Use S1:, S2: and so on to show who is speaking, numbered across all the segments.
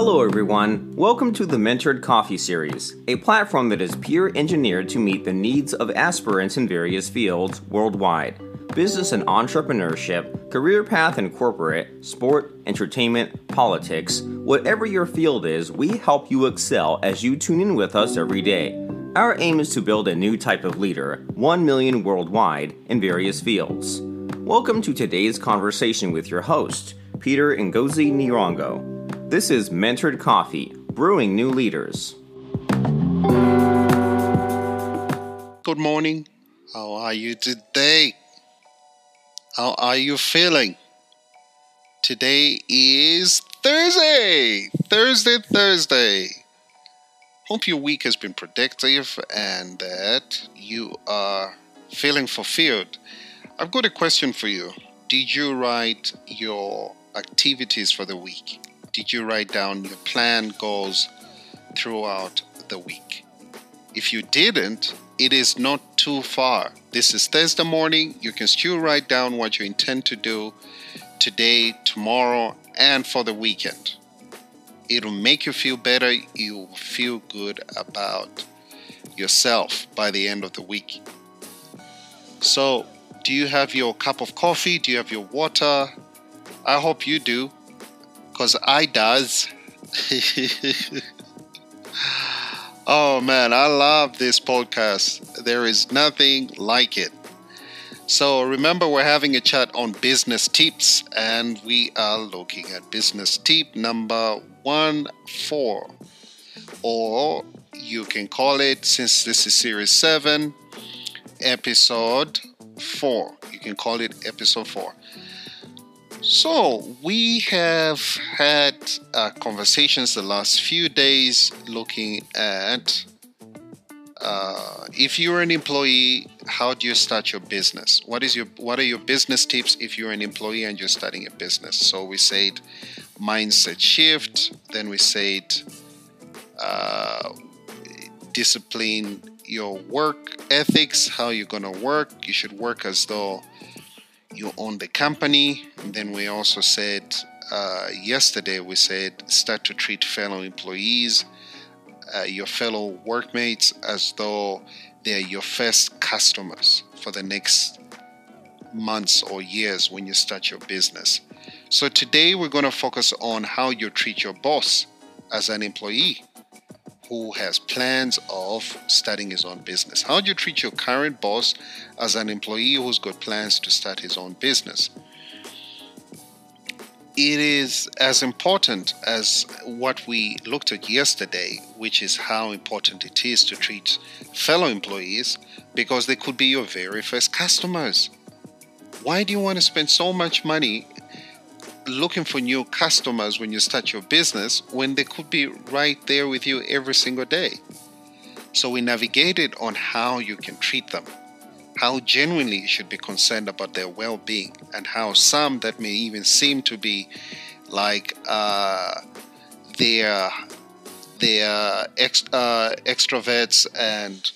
S1: Hello, everyone. Welcome to the Mentored Coffee Series, a platform that is peer engineered to meet the needs of aspirants in various fields worldwide business and entrepreneurship, career path and corporate, sport, entertainment, politics. Whatever your field is, we help you excel as you tune in with us every day. Our aim is to build a new type of leader, 1 million worldwide, in various fields. Welcome to today's conversation with your host, Peter Ngozi Nirongo. This is Mentored Coffee, brewing new leaders.
S2: Good morning. How are you today? How are you feeling? Today is Thursday. Thursday, Thursday. Hope your week has been productive and that you are feeling fulfilled. I've got a question for you. Did you write your activities for the week? Did you write down your plan goals throughout the week? If you didn't, it is not too far. This is Thursday morning. You can still write down what you intend to do today, tomorrow, and for the weekend. It'll make you feel better. You'll feel good about yourself by the end of the week. So, do you have your cup of coffee? Do you have your water? I hope you do, because I does. oh man, I love this podcast. There is nothing like it. So remember, we're having a chat on business tips, and we are looking at business tip number one four, or you can call it since this is series seven, episode four. You can call it episode four. So we have had uh, conversations the last few days looking at uh, if you're an employee, how do you start your business? What is your what are your business tips if you're an employee and you're starting a business? So we said mindset shift. Then we said uh, discipline your work ethics, how you're gonna work. You should work as though you own the company. And then we also said uh, yesterday we said start to treat fellow employees uh, your fellow workmates as though they're your first customers for the next months or years when you start your business. So, today we're going to focus on how you treat your boss as an employee who has plans of starting his own business. How do you treat your current boss as an employee who's got plans to start his own business? it is as important as what we looked at yesterday, which is how important it is to treat fellow employees because they could be your very first customers. Why do you want to spend so much money looking for new customers when you start your business when they could be right there with you every single day? So, we navigated on how you can treat them how genuinely you should be concerned about their well being, and how some that may even seem to be like uh, they're, they're ex- uh, extroverts and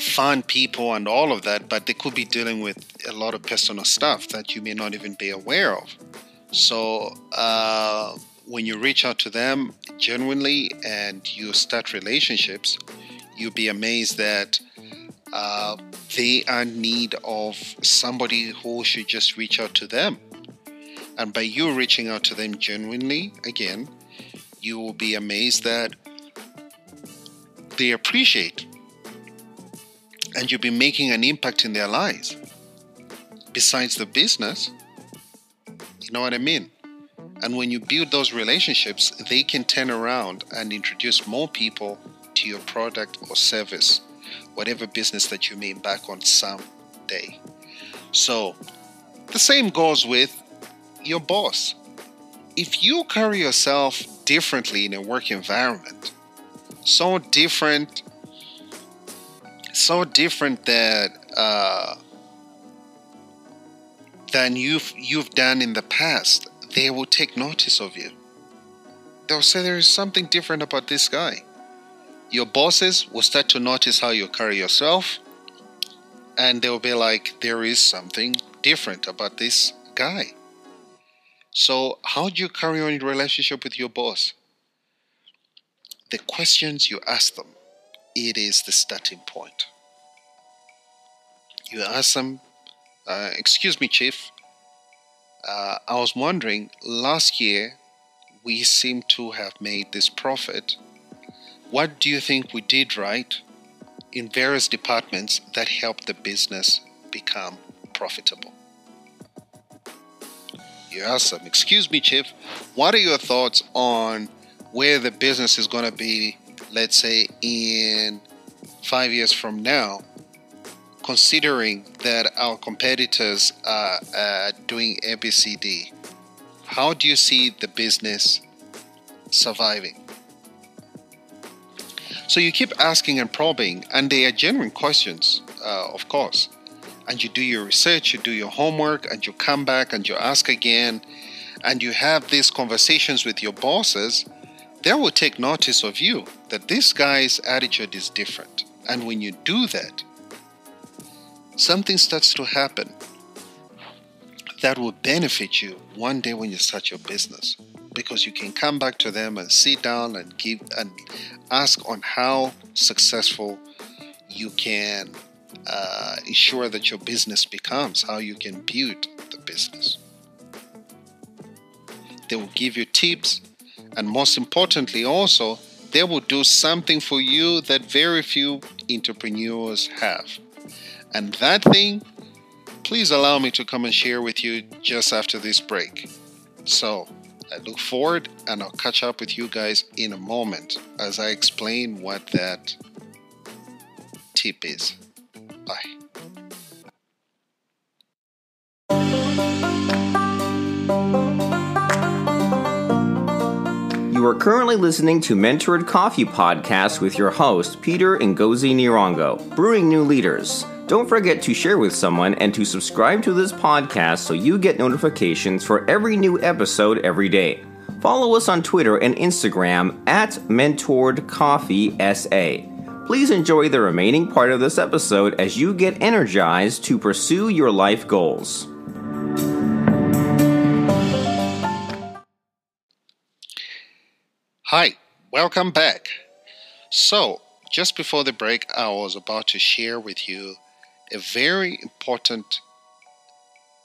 S2: fun people and all of that, but they could be dealing with a lot of personal stuff that you may not even be aware of. So, uh, when you reach out to them genuinely and you start relationships, you'll be amazed that uh, they are in need of somebody who should just reach out to them. And by you reaching out to them genuinely, again, you will be amazed that they appreciate and you'll be making an impact in their lives. Besides the business, you know what I mean? And when you build those relationships, they can turn around and introduce more people to your product or service whatever business that you may embark on someday. So, the same goes with your boss. If you carry yourself differently in a work environment, so different, so different that uh, than you've you've done in the past, they will take notice of you. They'll say there is something different about this guy. Your bosses will start to notice how you carry yourself, and they'll be like, there is something different about this guy. So, how do you carry on your relationship with your boss? The questions you ask them, it is the starting point. You ask them, uh, Excuse me, Chief. Uh, I was wondering, last year we seem to have made this profit. What do you think we did right in various departments that helped the business become profitable? You ask them, Excuse me, Chief, what are your thoughts on where the business is going to be, let's say, in five years from now, considering that our competitors are uh, doing ABCD? How do you see the business surviving? So you keep asking and probing, and they are genuine questions, uh, of course. And you do your research, you do your homework, and you come back and you ask again, and you have these conversations with your bosses. They will take notice of you that this guy's attitude is different. And when you do that, something starts to happen that will benefit you one day when you start your business because you can come back to them and sit down and give and ask on how successful you can uh, ensure that your business becomes, how you can build the business. They will give you tips, and most importantly, also, they will do something for you that very few entrepreneurs have. And that thing, please allow me to come and share with you just after this break. So, I look forward and I'll catch up with you guys in a moment as I explain what that tip is. Bye.
S1: You are currently listening to Mentored Coffee Podcast with your host, Peter Ngozi Nirongo, Brewing New Leaders. Don't forget to share with someone and to subscribe to this podcast so you get notifications for every new episode every day. Follow us on Twitter and Instagram at Mentored Coffee SA. Please enjoy the remaining part of this episode as you get energized to pursue your life goals.
S2: Hi, welcome back. So, just before the break, I was about to share with you a very important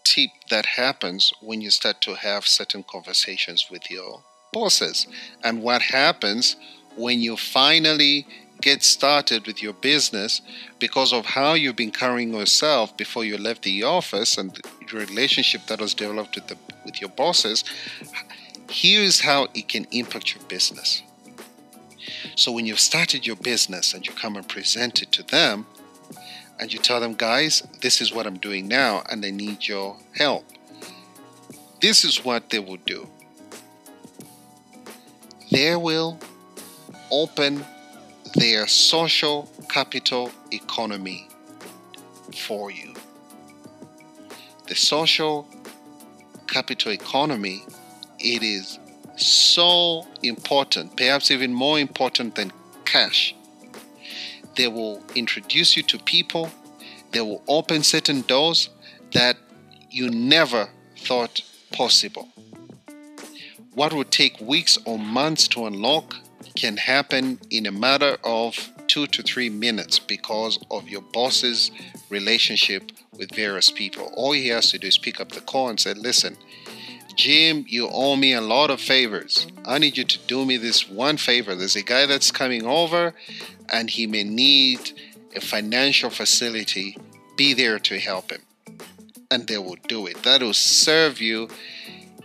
S2: tip that happens when you start to have certain conversations with your bosses. And what happens when you finally get started with your business because of how you've been carrying yourself before you left the office and the relationship that was developed with, the, with your bosses here's how it can impact your business. So when you've started your business and you come and present it to them and you tell them, guys, this is what I'm doing now and I need your help. This is what they will do. They will open their social capital economy for you. The social capital economy, it is so important, perhaps even more important than cash they will introduce you to people, they will open certain doors that you never thought possible. What would take weeks or months to unlock can happen in a matter of two to three minutes because of your boss's relationship with various people. All he has to do is pick up the call and say, Listen, Jim, you owe me a lot of favors. I need you to do me this one favor. There's a guy that's coming over and he may need a financial facility. Be there to help him. And they will do it. That will serve you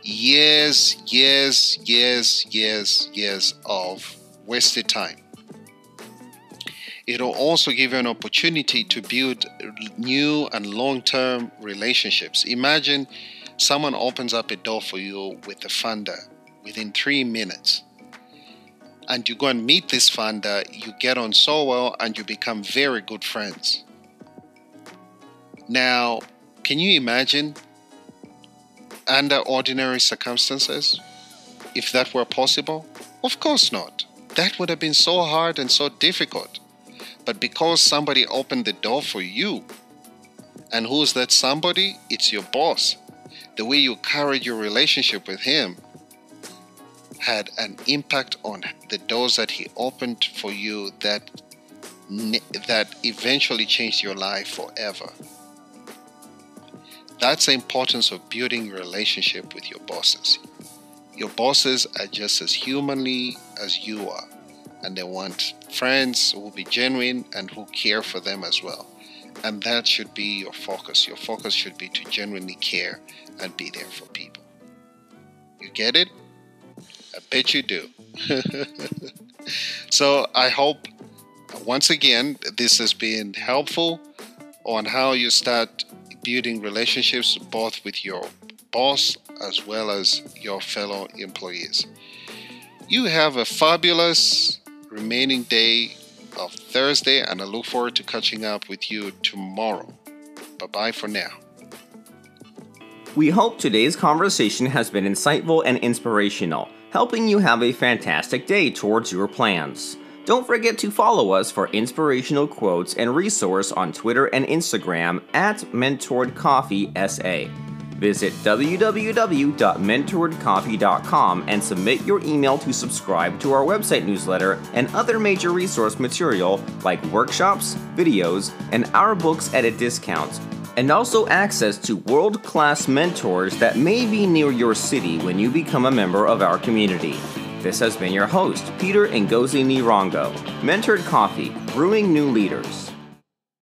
S2: years, years, years, years, years of wasted time. It'll also give you an opportunity to build new and long term relationships. Imagine someone opens up a door for you with a funder within three minutes. And you go and meet this funder, you get on so well, and you become very good friends. Now, can you imagine under ordinary circumstances if that were possible? Of course not. That would have been so hard and so difficult. But because somebody opened the door for you, and who's that somebody? It's your boss the way you carried your relationship with him had an impact on the doors that he opened for you that that eventually changed your life forever. That's the importance of building relationship with your bosses. Your bosses are just as humanly as you are, and they want friends who will be genuine and who care for them as well. And that should be your focus. Your focus should be to genuinely care and be there for people. You get it? I bet you do. so I hope once again this has been helpful on how you start building relationships both with your boss as well as your fellow employees. You have a fabulous remaining day of Thursday, and I look forward to catching up with you tomorrow. Bye bye for now.
S1: We hope today's conversation has been insightful and inspirational, helping you have a fantastic day towards your plans. Don't forget to follow us for inspirational quotes and resource on Twitter and Instagram at MentoredCoffeeSA. Visit www.mentoredcoffee.com and submit your email to subscribe to our website newsletter and other major resource material like workshops, videos, and our books at a discount. And also access to world class mentors that may be near your city when you become a member of our community. This has been your host, Peter Ngozi Nirongo, Mentored Coffee, Brewing New Leaders.